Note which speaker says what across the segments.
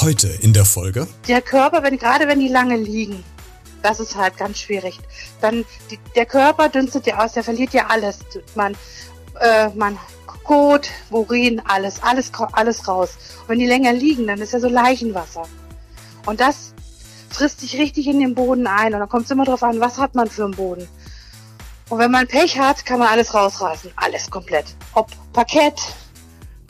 Speaker 1: Heute in der Folge.
Speaker 2: Der Körper, wenn gerade wenn die lange liegen, das ist halt ganz schwierig. Dann die, der Körper dünstet ja aus, der verliert ja alles. Man, äh, man Kot, Urin, alles, alles, alles raus. Und wenn die länger liegen, dann ist ja so Leichenwasser. Und das frisst sich richtig in den Boden ein. Und dann kommt es immer darauf an, was hat man für einen Boden. Und wenn man Pech hat, kann man alles rausreißen. Alles komplett. Ob Parkett,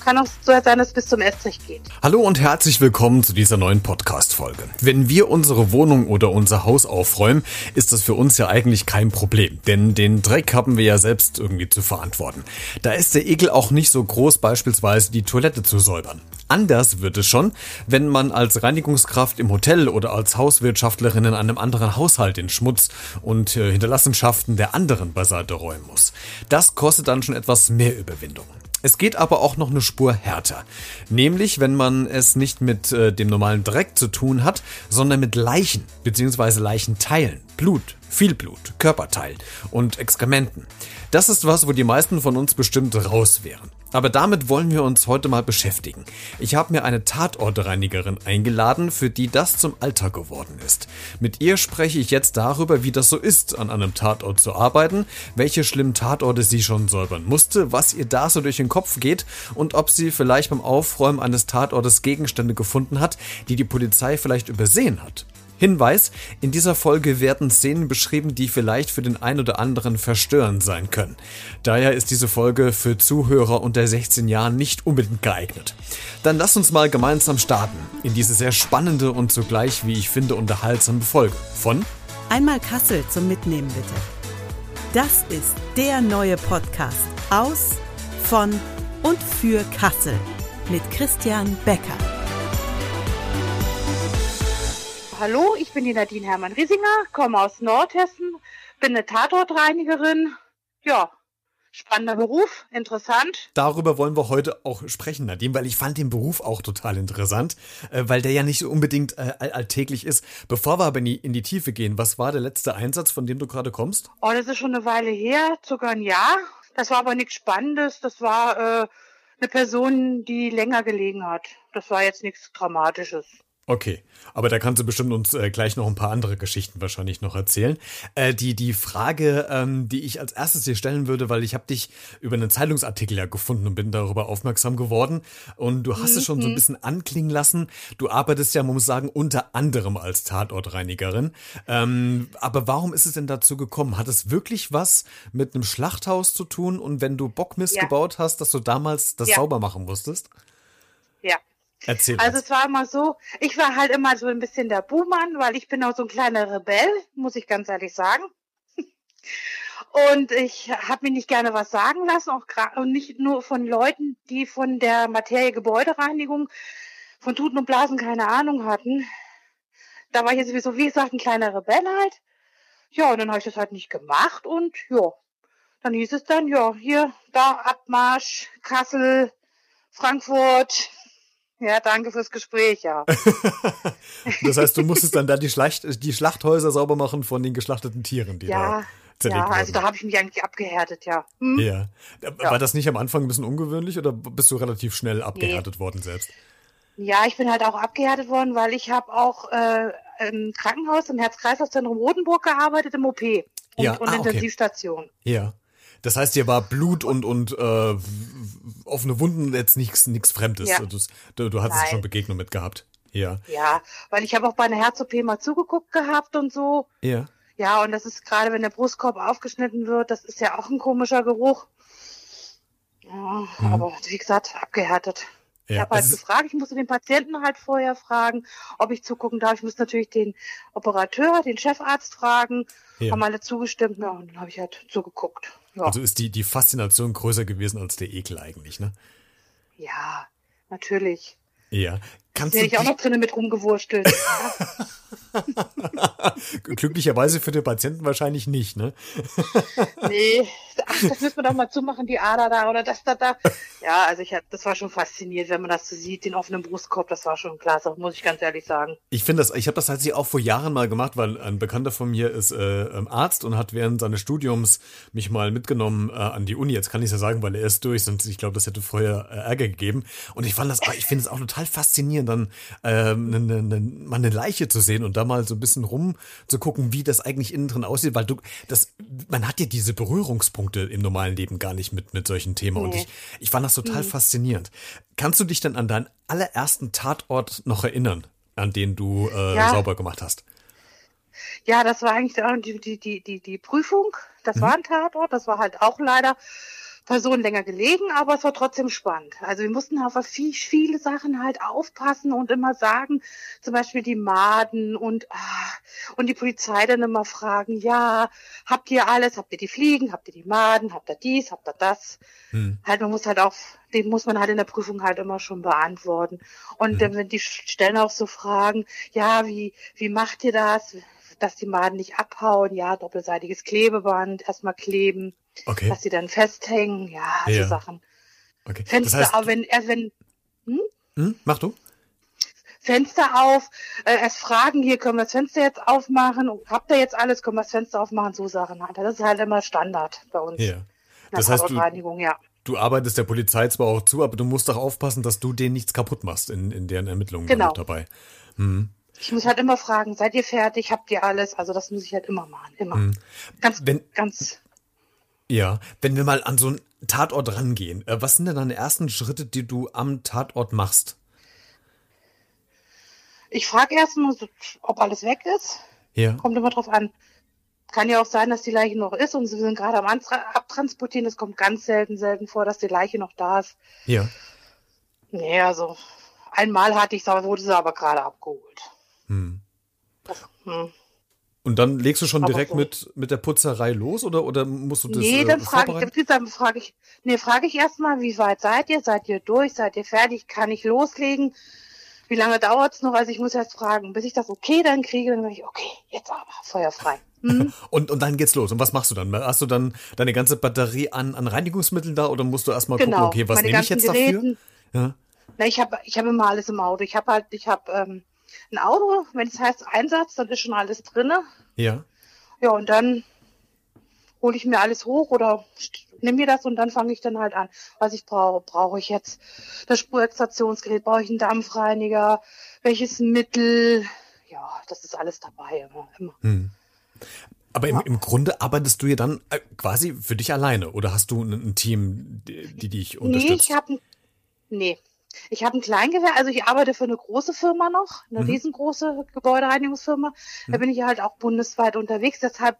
Speaker 2: kann auch so sein, dass es bis zum Estrich geht.
Speaker 1: Hallo und herzlich willkommen zu dieser neuen Podcast-Folge. Wenn wir unsere Wohnung oder unser Haus aufräumen, ist das für uns ja eigentlich kein Problem, denn den Dreck haben wir ja selbst irgendwie zu verantworten. Da ist der Ekel auch nicht so groß, beispielsweise die Toilette zu säubern. Anders wird es schon, wenn man als Reinigungskraft im Hotel oder als Hauswirtschaftlerin in einem anderen Haushalt den Schmutz und äh, Hinterlassenschaften der anderen beiseite räumen muss. Das kostet dann schon etwas mehr Überwindung. Es geht aber auch noch eine Spur härter. Nämlich, wenn man es nicht mit äh, dem normalen Dreck zu tun hat, sondern mit Leichen bzw. Leichenteilen, Blut, viel Blut, Körperteilen und Exkrementen. Das ist was, wo die meisten von uns bestimmt raus wären. Aber damit wollen wir uns heute mal beschäftigen. Ich habe mir eine Tatortreinigerin eingeladen, für die das zum Alltag geworden ist. Mit ihr spreche ich jetzt darüber, wie das so ist, an einem Tatort zu arbeiten, welche schlimmen Tatorte sie schon säubern musste, was ihr da so durch den Kopf geht und ob sie vielleicht beim Aufräumen eines Tatortes Gegenstände gefunden hat, die die Polizei vielleicht übersehen hat. Hinweis, in dieser Folge werden Szenen beschrieben, die vielleicht für den ein oder anderen verstörend sein können. Daher ist diese Folge für Zuhörer unter 16 Jahren nicht unbedingt geeignet. Dann lass uns mal gemeinsam starten in diese sehr spannende und zugleich, wie ich finde, unterhaltsame Folge von
Speaker 3: Einmal Kassel zum Mitnehmen bitte. Das ist der neue Podcast aus, von und für Kassel mit Christian Becker.
Speaker 2: Hallo, ich bin die Nadine Hermann-Riesinger, komme aus Nordhessen, bin eine Tatortreinigerin. Ja, spannender Beruf, interessant.
Speaker 1: Darüber wollen wir heute auch sprechen, Nadine, weil ich fand den Beruf auch total interessant, äh, weil der ja nicht so unbedingt äh, alltäglich ist. Bevor wir aber in die, Tiefe gehen, was war der letzte Einsatz, von dem du gerade kommst?
Speaker 2: Oh, das ist schon eine Weile her, sogar ein Jahr. Das war aber nichts Spannendes. Das war äh, eine Person, die länger gelegen hat. Das war jetzt nichts Dramatisches.
Speaker 1: Okay, aber da kannst du bestimmt uns äh, gleich noch ein paar andere Geschichten wahrscheinlich noch erzählen. Äh, die, die Frage, ähm, die ich als erstes dir stellen würde, weil ich habe dich über einen Zeitungsartikel ja gefunden und bin darüber aufmerksam geworden. Und du hast mhm. es schon so ein mhm. bisschen anklingen lassen. Du arbeitest ja, man muss sagen, unter anderem als Tatortreinigerin. Ähm, aber warum ist es denn dazu gekommen? Hat es wirklich was mit einem Schlachthaus zu tun? Und wenn du Bockmist ja. gebaut hast, dass du damals das ja. sauber machen musstest?
Speaker 2: Ja,
Speaker 1: Erzähl
Speaker 2: also es war immer so, ich war halt immer so ein bisschen der Buhmann, weil ich bin auch so ein kleiner Rebell, muss ich ganz ehrlich sagen. Und ich habe mir nicht gerne was sagen lassen, auch und nicht nur von Leuten, die von der Materie Gebäudereinigung, von Tuten und Blasen keine Ahnung hatten. Da war ich sowieso, wie gesagt, ein kleiner Rebell halt. Ja, und dann habe ich das halt nicht gemacht und ja, dann hieß es dann, ja, hier, da, Abmarsch, Kassel, Frankfurt, ja, danke fürs Gespräch, ja.
Speaker 1: das heißt, du musstest dann da die, Schlacht, die Schlachthäuser sauber machen von den geschlachteten Tieren, die
Speaker 2: ja, da Ja, also da habe ich mich eigentlich abgehärtet, ja.
Speaker 1: Hm? ja. War das nicht am Anfang ein bisschen ungewöhnlich oder bist du relativ schnell abgehärtet nee. worden selbst?
Speaker 2: Ja, ich bin halt auch abgehärtet worden, weil ich habe auch äh, im Krankenhaus, im Herz-Kreislauf-Zentrum Rotenburg gearbeitet, im OP und,
Speaker 1: ja.
Speaker 2: und ah, Intensivstation.
Speaker 1: Okay. Ja. Das heißt, hier war Blut und, und äh, offene Wunden jetzt nichts nichts Fremdes. Ja. Du, du hattest schon Begegnung mit gehabt. Ja.
Speaker 2: Ja, weil ich habe auch bei einer Herz-OP mal zugeguckt gehabt und so.
Speaker 1: Ja.
Speaker 2: Ja, und das ist gerade, wenn der Brustkorb aufgeschnitten wird, das ist ja auch ein komischer Geruch. Ja, mhm. aber wie gesagt, abgehärtet. Ja, ich habe halt gefragt, ich musste den Patienten halt vorher fragen, ob ich zugucken darf. Ich muss natürlich den Operateur, den Chefarzt fragen. Ja. Haben alle zugestimmt, ja, und dann habe ich halt zugeguckt. Ja.
Speaker 1: Also ist die, die Faszination größer gewesen als der Ekel eigentlich, ne?
Speaker 2: Ja, natürlich.
Speaker 1: Ja.
Speaker 2: Kannst Wäre ich auch noch drinnen mit rumgewurstelt.
Speaker 1: Glücklicherweise für den Patienten wahrscheinlich nicht, ne?
Speaker 2: nee, ach, das müssen wir doch mal zumachen, die Ader da oder das da da. Ja, also ich hab, das war schon faszinierend, wenn man das so sieht, den offenen Brustkorb, das war schon klasse, muss ich ganz ehrlich sagen.
Speaker 1: Ich finde das, ich habe das tatsächlich auch vor Jahren mal gemacht, weil ein Bekannter von mir ist äh, ähm, Arzt und hat während seines Studiums mich mal mitgenommen äh, an die Uni. Jetzt kann ich es ja sagen, weil er ist durch, sonst ich glaube, das hätte vorher äh, Ärger gegeben. Und ich fand das, ich finde es auch total faszinierend, dann ähm, ne, ne, ne, mal eine Leiche zu sehen und da mal so ein bisschen rum zu gucken, wie das eigentlich innen drin aussieht, weil du, das, man hat ja diese Berührungspunkte im normalen Leben gar nicht mit, mit solchen Themen. Nee. Und ich, ich fand das total mhm. faszinierend. Kannst du dich denn an deinen allerersten Tatort noch erinnern, an den du äh, ja. sauber gemacht hast?
Speaker 2: Ja, das war eigentlich die, die, die, die, die Prüfung. Das mhm. war ein Tatort. Das war halt auch leider Person länger gelegen, aber es war trotzdem spannend. Also wir mussten auf viel, viele Sachen halt aufpassen und immer sagen, zum Beispiel die Maden und, ah, und die Polizei dann immer fragen, ja, habt ihr alles? Habt ihr die Fliegen? Habt ihr die Maden? Habt ihr dies? Habt ihr das? Hm. Halt, man muss halt auch, den muss man halt in der Prüfung halt immer schon beantworten. Und hm. dann, wenn die stellen auch so Fragen, ja, wie, wie macht ihr das? dass die Maden nicht abhauen, ja, doppelseitiges Klebeband erstmal kleben, okay. dass sie dann festhängen, ja, so ja. Sachen. Okay. Fenster, das heißt, aber wenn, erst wenn,
Speaker 1: hm? Hm, mach du.
Speaker 2: Fenster auf, äh, erst fragen, hier können wir das Fenster jetzt aufmachen, habt ihr jetzt alles, können wir das Fenster aufmachen, so Sachen halt. Das ist halt immer Standard bei uns.
Speaker 1: Ja. Das heißt, du, ja. du arbeitest der Polizei zwar auch zu, aber du musst auch aufpassen, dass du denen nichts kaputt machst in, in deren Ermittlungen
Speaker 2: genau.
Speaker 1: dabei. Hm.
Speaker 2: Ich muss halt immer fragen, seid ihr fertig? Habt ihr alles? Also das muss ich halt immer machen, immer. Hm. Ganz, wenn, ganz.
Speaker 1: Ja, wenn wir mal an so einen Tatort rangehen, äh, was sind denn deine ersten Schritte, die du am Tatort machst?
Speaker 2: Ich frage erstmal, ob alles weg ist. Ja. Kommt immer drauf an. Kann ja auch sein, dass die Leiche noch ist und sie sind gerade am Abtransportieren. Es kommt ganz selten, selten vor, dass die Leiche noch da ist.
Speaker 1: Ja.
Speaker 2: Nee, also einmal hatte ich es, wurde sie aber gerade abgeholt. Hm.
Speaker 1: hm. Und dann legst du schon direkt so. mit, mit der Putzerei los oder, oder musst du das
Speaker 2: Nee, dann äh, frage ich, dann frage ich, nee, frage ich erstmal, wie weit seid ihr? Seid ihr durch? Seid ihr fertig? Kann ich loslegen? Wie lange dauert es noch? Also ich muss erst fragen, bis ich das okay dann kriege, dann sage ich, okay, jetzt aber, feuerfrei.
Speaker 1: Mhm. und, und dann geht's los. Und was machst du dann? Hast du dann deine ganze Batterie an, an Reinigungsmitteln da oder musst du erstmal genau. gucken, okay, was nehme ich jetzt Geräten.
Speaker 2: dafür? Ja. Na, ich habe ich hab immer alles im Auto. Ich habe halt, ich habe ähm, ein Auto, wenn es heißt Einsatz, dann ist schon alles drinne.
Speaker 1: Ja.
Speaker 2: Ja, und dann hole ich mir alles hoch oder nehme mir das und dann fange ich dann halt an. Was ich brauche, brauche ich jetzt das Spurextraktionsgerät, brauche ich einen Dampfreiniger, welches Mittel, ja, das ist alles dabei immer. immer. Hm.
Speaker 1: Aber im, im Grunde arbeitest du ja dann äh, quasi für dich alleine oder hast du ein, ein Team, die, die dich unterstützt?
Speaker 2: Nee, ich habe nee, ich habe ein Kleingewerbe, also ich arbeite für eine große Firma noch, eine mhm. riesengroße Gebäudereinigungsfirma. Mhm. Da bin ich halt auch bundesweit unterwegs. Deshalb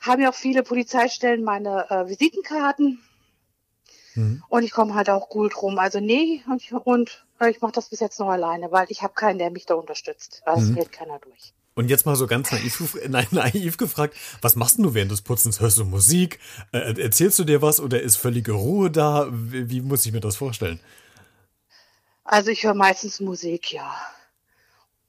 Speaker 2: haben ja auch viele Polizeistellen meine äh, Visitenkarten. Mhm. Und ich komme halt auch gut rum. Also nee, und, ich, und äh, ich mache das bis jetzt noch alleine, weil ich habe keinen, der mich da unterstützt. Also es mhm. fällt keiner durch.
Speaker 1: Und jetzt mal so ganz naiv, nein, naiv gefragt, was machst du während des Putzens? Hörst du Musik? Äh, erzählst du dir was oder ist völlige Ruhe da? Wie, wie muss ich mir das vorstellen?
Speaker 2: Also ich höre meistens Musik, ja.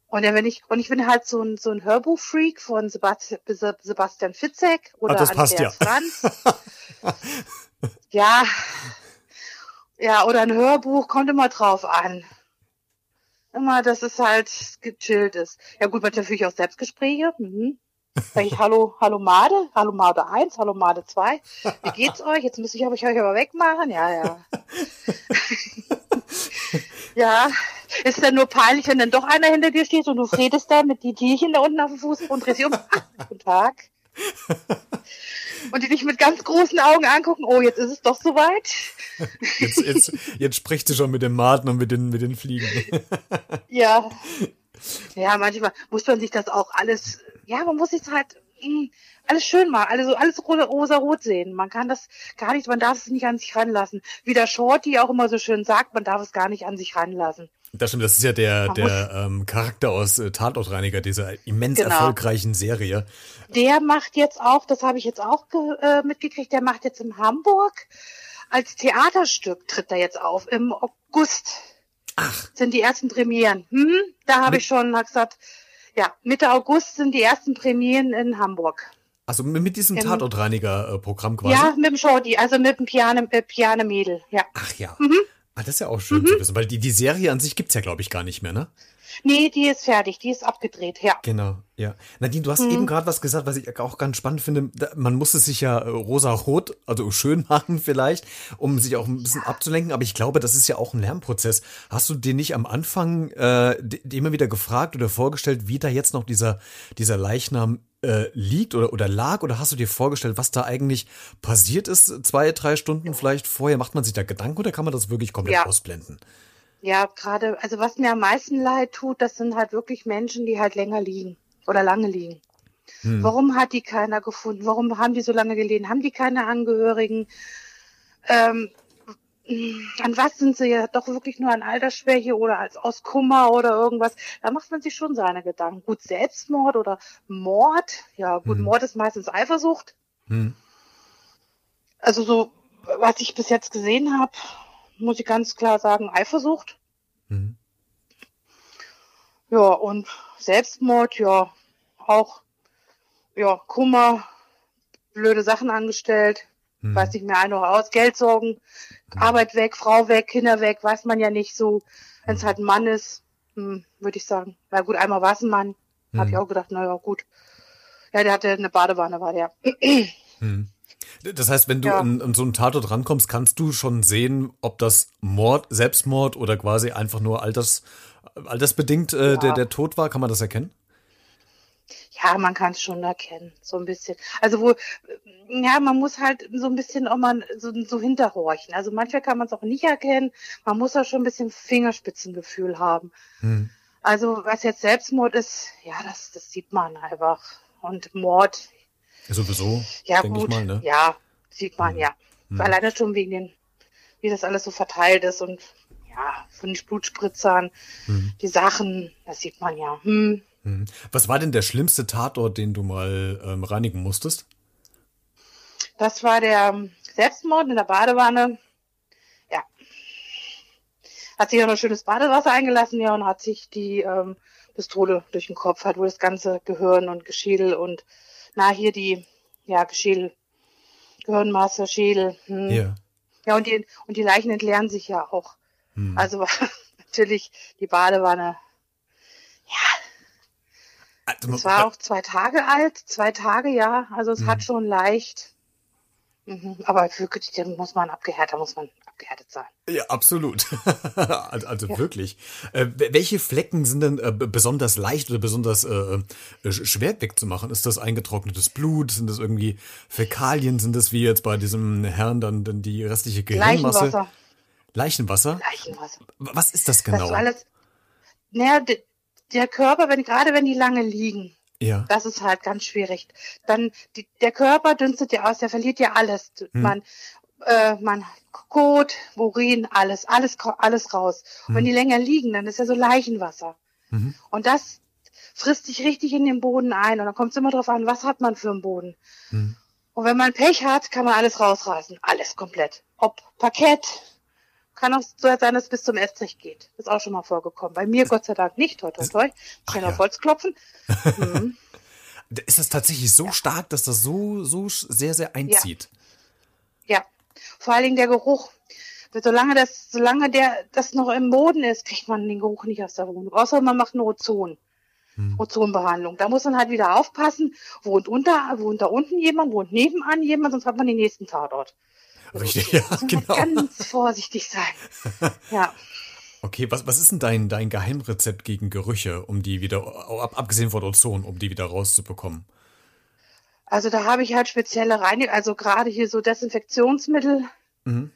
Speaker 2: Und wenn ich, und ich bin halt so ein, so ein Hörbuchfreak von Sebastian, Sebastian Fitzek oder
Speaker 1: Ach, das passt ja.
Speaker 2: Franz. ja. Ja, oder ein Hörbuch, kommt immer drauf an. Immer, dass es halt gechillt ist. Ja gut, manchmal führe ich auch Selbstgespräche. Mhm. Sag ich, hallo, hallo Made, hallo Made 1, hallo Made 2. Wie geht's euch? Jetzt muss ich euch aber wegmachen. Ja, ja. Ja, ist dann nur peinlich, wenn dann doch einer hinter dir steht und du redest da mit die Tierchen da unten auf dem Fuß und drehst dich um. Guten Tag. Und die dich mit ganz großen Augen angucken, oh, jetzt ist es doch soweit.
Speaker 1: Jetzt, jetzt, jetzt sprichst du schon mit dem Maden und mit den, mit den Fliegen.
Speaker 2: Ja. Ja, manchmal muss man sich das auch alles, ja, man muss sich halt, mh, hm, alles schön machen, alles, alles rosa-rot sehen. Man kann das gar nicht, man darf es nicht an sich ranlassen. Wie der Shorty auch immer so schön sagt, man darf es gar nicht an sich ranlassen.
Speaker 1: Das stimmt, das ist ja der, der ähm, Charakter aus äh, Tatortreiniger, dieser immens genau. erfolgreichen Serie.
Speaker 2: Der macht jetzt auch, das habe ich jetzt auch äh, mitgekriegt, der macht jetzt in Hamburg als Theaterstück, tritt er jetzt auf, im August.
Speaker 1: Ach.
Speaker 2: Sind die ersten Premieren. Hm, da habe ich schon hab gesagt, ja, Mitte August sind die ersten Premieren in Hamburg.
Speaker 1: Also mit diesem Tatortreiniger-Programm quasi?
Speaker 2: Ja, mit dem Shorty, also mit dem Piane, äh, Piane Mädel, ja.
Speaker 1: Ach ja. Mhm. Ah, das ist ja auch schön mhm. zu wissen, weil die, die Serie an sich gibt's ja, glaube ich, gar nicht mehr, ne?
Speaker 2: Nee, die ist fertig, die ist abgedreht, ja.
Speaker 1: Genau, ja. Nadine, du hast mhm. eben gerade was gesagt, was ich auch ganz spannend finde. Man muss es sich ja äh, rosa-rot, also schön machen vielleicht, um sich auch ein bisschen abzulenken. Aber ich glaube, das ist ja auch ein Lernprozess. Hast du dir nicht am Anfang äh, immer wieder gefragt oder vorgestellt, wie da jetzt noch dieser, dieser Leichnam äh, liegt oder, oder lag? Oder hast du dir vorgestellt, was da eigentlich passiert ist, zwei, drei Stunden vielleicht vorher? Macht man sich da Gedanken oder kann man das wirklich komplett ja. ausblenden?
Speaker 2: Ja, gerade, also was mir am meisten leid tut, das sind halt wirklich Menschen, die halt länger liegen oder lange liegen. Hm. Warum hat die keiner gefunden? Warum haben die so lange gelegen? Haben die keine Angehörigen? Ähm, an was sind sie ja doch wirklich nur an Altersschwäche oder als aus Kummer oder irgendwas? Da macht man sich schon seine Gedanken. Gut, Selbstmord oder Mord. Ja, gut, hm. Mord ist meistens Eifersucht. Hm. Also so, was ich bis jetzt gesehen habe, muss ich ganz klar sagen, Eifersucht. Mhm. Ja, und Selbstmord, ja, auch, ja, Kummer, blöde Sachen angestellt, mhm. weiß nicht mehr ein oder aus, Geldsorgen, mhm. Arbeit weg, Frau weg, Kinder weg, weiß man ja nicht so. Wenn es mhm. halt ein Mann ist, hm, würde ich sagen. Na gut, einmal war es ein Mann, mhm. habe ich auch gedacht, naja, gut. Ja, der hatte eine Badewanne, war der.
Speaker 1: Mhm. Das heißt, wenn du ja. an, an, so einen Tatort rankommst, kannst du schon sehen, ob das Mord, Selbstmord oder quasi einfach nur alters, altersbedingt äh, ja. der, der Tod war. Kann man das erkennen?
Speaker 2: Ja, man kann es schon erkennen, so ein bisschen. Also wo, ja, man muss halt so ein bisschen auch mal so, so hinterhorchen. Also manchmal kann man es auch nicht erkennen. Man muss auch schon ein bisschen Fingerspitzengefühl haben. Hm. Also was jetzt Selbstmord ist, ja, das, das sieht man einfach. Und Mord,
Speaker 1: Sowieso,
Speaker 2: ja, ich mal, ne? Ja, sieht man, mhm. ja. Mhm. Alleine schon wegen den, wie das alles so verteilt ist und ja, von den Blutspritzern, mhm. die Sachen, das sieht man ja. Hm.
Speaker 1: Mhm. Was war denn der schlimmste Tatort, den du mal ähm, reinigen musstest?
Speaker 2: Das war der Selbstmord in der Badewanne. Ja. Hat sich auch noch schönes Badewasser eingelassen, ja, und hat sich die ähm, Pistole durch den Kopf, hat wohl das ganze Gehirn und Geschädel und na, hier die, ja, Schädel, Gehirnmasse, Schädel. Hm. Ja. Ja, und die, und die Leichen entleeren sich ja auch. Hm. Also natürlich die Badewanne. Ja. Also, es war auch zwei Tage alt, zwei Tage, ja. Also es hm. hat schon leicht Mhm, aber wirklich, dann muss man abgehärtet, muss man abgehärtet sein.
Speaker 1: Ja, absolut. also, also ja. wirklich. Äh, welche Flecken sind denn äh, besonders leicht oder besonders äh, äh schwer wegzumachen? Ist das eingetrocknetes Blut? Sind das irgendwie Fäkalien? Sind das wie jetzt bei diesem Herrn dann, dann die restliche Gehirnmasse? Leichenwasser. Leichenwasser?
Speaker 2: Leichenwasser.
Speaker 1: Was ist das genau? Das ist
Speaker 2: alles, naja, der Körper, wenn, gerade wenn die lange liegen,
Speaker 1: ja.
Speaker 2: Das ist halt ganz schwierig. Dann die, der Körper dünstet ja aus, der verliert ja alles. Hm. Man äh, man Kot, Urin, alles, alles, alles raus. Und wenn die länger liegen, dann ist ja so Leichenwasser. Mhm. Und das frisst sich richtig in den Boden ein. Und dann kommt es immer darauf an, was hat man für einen Boden. Mhm. Und wenn man Pech hat, kann man alles rausreißen. Alles komplett. Ob Parkett, kann auch so sein, dass es bis zum Estrich geht. Ist auch schon mal vorgekommen. Bei mir Gott sei Dank nicht, toi toi toi. Ich kann auf Holz klopfen. Mhm.
Speaker 1: Ist das tatsächlich so stark, dass das so, so sehr, sehr einzieht?
Speaker 2: Ja. ja. Vor allen Dingen der Geruch. Solange das, solange der, das noch im Boden ist, kriegt man den Geruch nicht aus der Wohnung. Außer man macht eine Ozon. Hm. Ozonbehandlung. Da muss man halt wieder aufpassen, wohnt unter, wohnt da unten jemand, wohnt nebenan jemand, sonst hat man den nächsten Tatort.
Speaker 1: Richtig, ja, genau.
Speaker 2: Ganz vorsichtig sein. Ja.
Speaker 1: Okay, was, was ist denn dein, dein Geheimrezept gegen Gerüche, um die wieder, ab, abgesehen von Ozon, um die wieder rauszubekommen?
Speaker 2: Also da habe ich halt spezielle Reinigung, also gerade hier so Desinfektionsmittel mhm.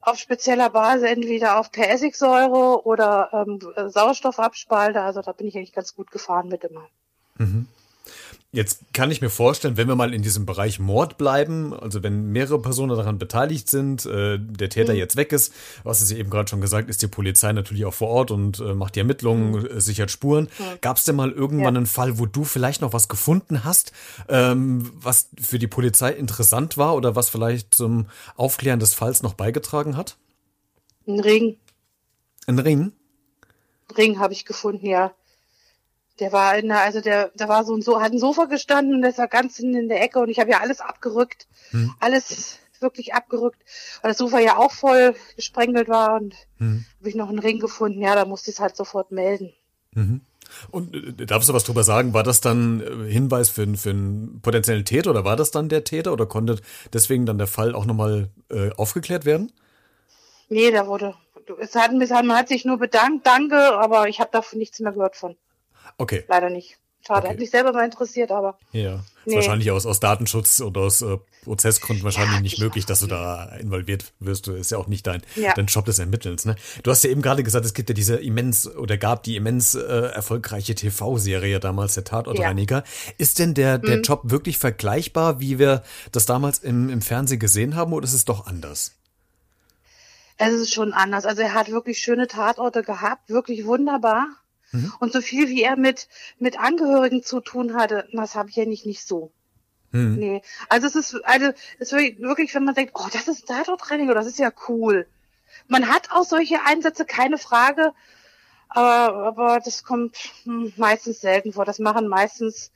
Speaker 2: auf spezieller Basis, entweder auf per Essigsäure oder ähm, Sauerstoffabspalter. Also da bin ich eigentlich ganz gut gefahren mit immer. Mhm.
Speaker 1: Jetzt kann ich mir vorstellen, wenn wir mal in diesem Bereich Mord bleiben, also wenn mehrere Personen daran beteiligt sind, äh, der Täter mhm. jetzt weg ist, was ist ja eben gerade schon gesagt, ist die Polizei natürlich auch vor Ort und äh, macht die Ermittlungen, mhm. Äh, sichert Spuren. Mhm. Gab es denn mal irgendwann ja. einen Fall, wo du vielleicht noch was gefunden hast, ähm, was für die Polizei interessant war oder was vielleicht zum Aufklären des Falls noch beigetragen hat?
Speaker 2: Ein Ring.
Speaker 1: Ein Ring?
Speaker 2: Ring habe ich gefunden, ja. Der war in der, also der, da war so ein so, hat ein Sofa gestanden und das war ganz hinten in der Ecke und ich habe ja alles abgerückt. Hm. Alles wirklich abgerückt, weil das Sofa ja auch voll gesprengelt war und hm. habe ich noch einen Ring gefunden. Ja, da musste ich es halt sofort melden.
Speaker 1: Mhm. Und äh, darfst du was drüber sagen? War das dann äh, Hinweis für, für einen potenziellen Täter oder war das dann der Täter oder konnte deswegen dann der Fall auch nochmal äh, aufgeklärt werden?
Speaker 2: Nee, da wurde, es hat, man hat sich nur bedankt, danke, aber ich habe davon nichts mehr gehört von.
Speaker 1: Okay.
Speaker 2: Leider nicht. Schade, okay. hat mich selber mal interessiert, aber.
Speaker 1: Ja, nee. ist wahrscheinlich aus, aus Datenschutz oder aus äh, Prozessgründen wahrscheinlich ja, nicht möglich, dass du da involviert wirst. Du ist ja auch nicht dein, ja. dein Job des Ermittelns. Ne? Du hast ja eben gerade gesagt, es gibt ja diese immens oder gab die immens äh, erfolgreiche TV-Serie damals, der Tatortreiniger. Ja. Ist denn der, der mhm. Job wirklich vergleichbar, wie wir das damals im, im Fernsehen gesehen haben, oder ist es doch anders?
Speaker 2: Es ist schon anders. Also er hat wirklich schöne Tatorte gehabt, wirklich wunderbar. Mhm. Und so viel wie er mit, mit Angehörigen zu tun hatte, das habe ich ja nicht, nicht so. Mhm. Nee. Also es ist, also es ist wirklich, wenn man denkt, oh, das ist Tatortreiniger, das ist ja cool. Man hat auch solche Einsätze, keine Frage, aber, aber das kommt meistens selten vor. Das machen meistens,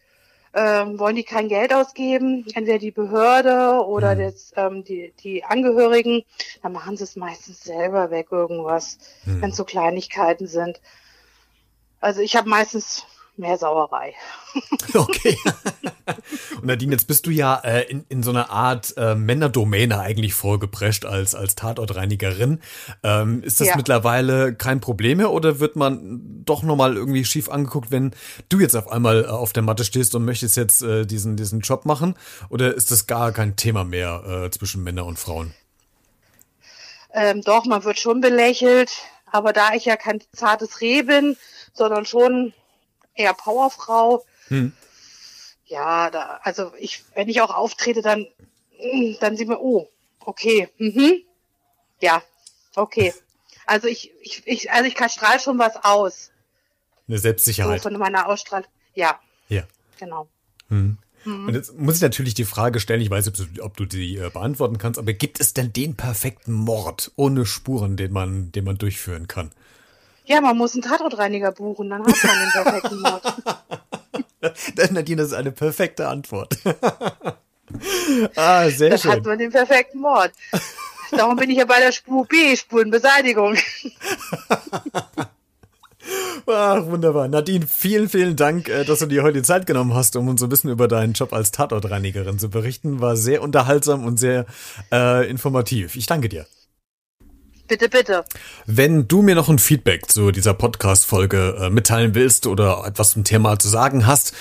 Speaker 2: ähm, wollen die kein Geld ausgeben, entweder die Behörde oder mhm. das, ähm, die, die Angehörigen, dann machen sie es meistens selber weg irgendwas, mhm. wenn es so Kleinigkeiten sind. Also ich habe meistens mehr Sauerei.
Speaker 1: Okay. Und Nadine, jetzt bist du ja äh, in, in so einer Art äh, Männerdomäne eigentlich vorgeprescht als, als Tatortreinigerin. Ähm, ist das ja. mittlerweile kein Problem mehr oder wird man doch nochmal irgendwie schief angeguckt, wenn du jetzt auf einmal äh, auf der Matte stehst und möchtest jetzt äh, diesen, diesen Job machen? Oder ist das gar kein Thema mehr äh, zwischen Männern und Frauen?
Speaker 2: Ähm, doch, man wird schon belächelt. Aber da ich ja kein zartes Reh bin, sondern schon eher Powerfrau. Hm. Ja, da, also ich, wenn ich auch auftrete, dann, dann sieht man, oh, okay, mhm. ja, okay. Also ich, ich, ich, also ich kann strahl schon was aus.
Speaker 1: Eine Selbstsicherheit.
Speaker 2: So von meiner Ausstrahlung. Ja.
Speaker 1: Ja.
Speaker 2: Genau.
Speaker 1: Hm. Mhm. Und jetzt muss ich natürlich die Frage stellen, ich weiß nicht, ob du die äh, beantworten kannst, aber gibt es denn den perfekten Mord ohne Spuren, den man, den man durchführen kann?
Speaker 2: Ja, man muss einen Tatortreiniger buchen, dann hat man den perfekten Mord.
Speaker 1: Nadine, das ist eine perfekte Antwort. ah, sehr
Speaker 2: dann
Speaker 1: schön.
Speaker 2: Dann hat man den perfekten Mord. Darum bin ich ja bei der Spur B, Spurenbeseitigung.
Speaker 1: Ach, wunderbar. Nadine, vielen, vielen Dank, äh, dass du dir heute die Zeit genommen hast, um uns ein bisschen über deinen Job als Tatortreinigerin zu berichten. War sehr unterhaltsam und sehr äh, informativ. Ich danke dir.
Speaker 2: Bitte, bitte.
Speaker 1: Wenn du mir noch ein Feedback zu dieser Podcast-Folge äh, mitteilen willst oder etwas zum Thema zu sagen hast,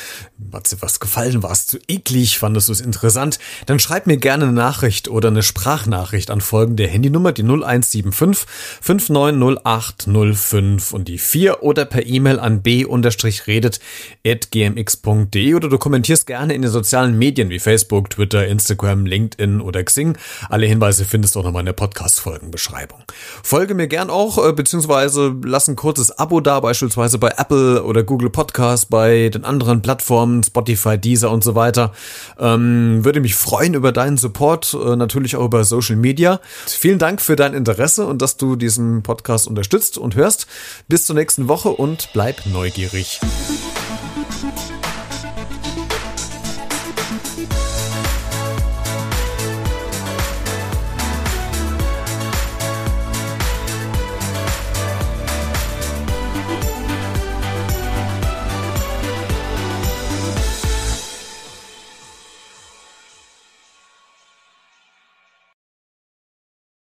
Speaker 1: hat dir was gefallen, war es zu eklig, fandest du es interessant, dann schreib mir gerne eine Nachricht oder eine Sprachnachricht an folgende Handynummer, die 0175 590805 und die 4 oder per E-Mail an b-redet.gmx.de oder du kommentierst gerne in den sozialen Medien wie Facebook, Twitter, Instagram, LinkedIn oder Xing. Alle Hinweise findest du auch nochmal in der Podcast-Folgenbeschreibung. Folge mir gern auch, äh, beziehungsweise lass ein kurzes Abo da, beispielsweise bei Apple oder Google Podcast, bei den anderen Plattformen, Spotify, Deezer und so weiter. Ähm, würde mich freuen über deinen Support, äh, natürlich auch über Social Media. Vielen Dank für dein Interesse und dass du diesen Podcast unterstützt und hörst. Bis zur nächsten Woche und bleib neugierig.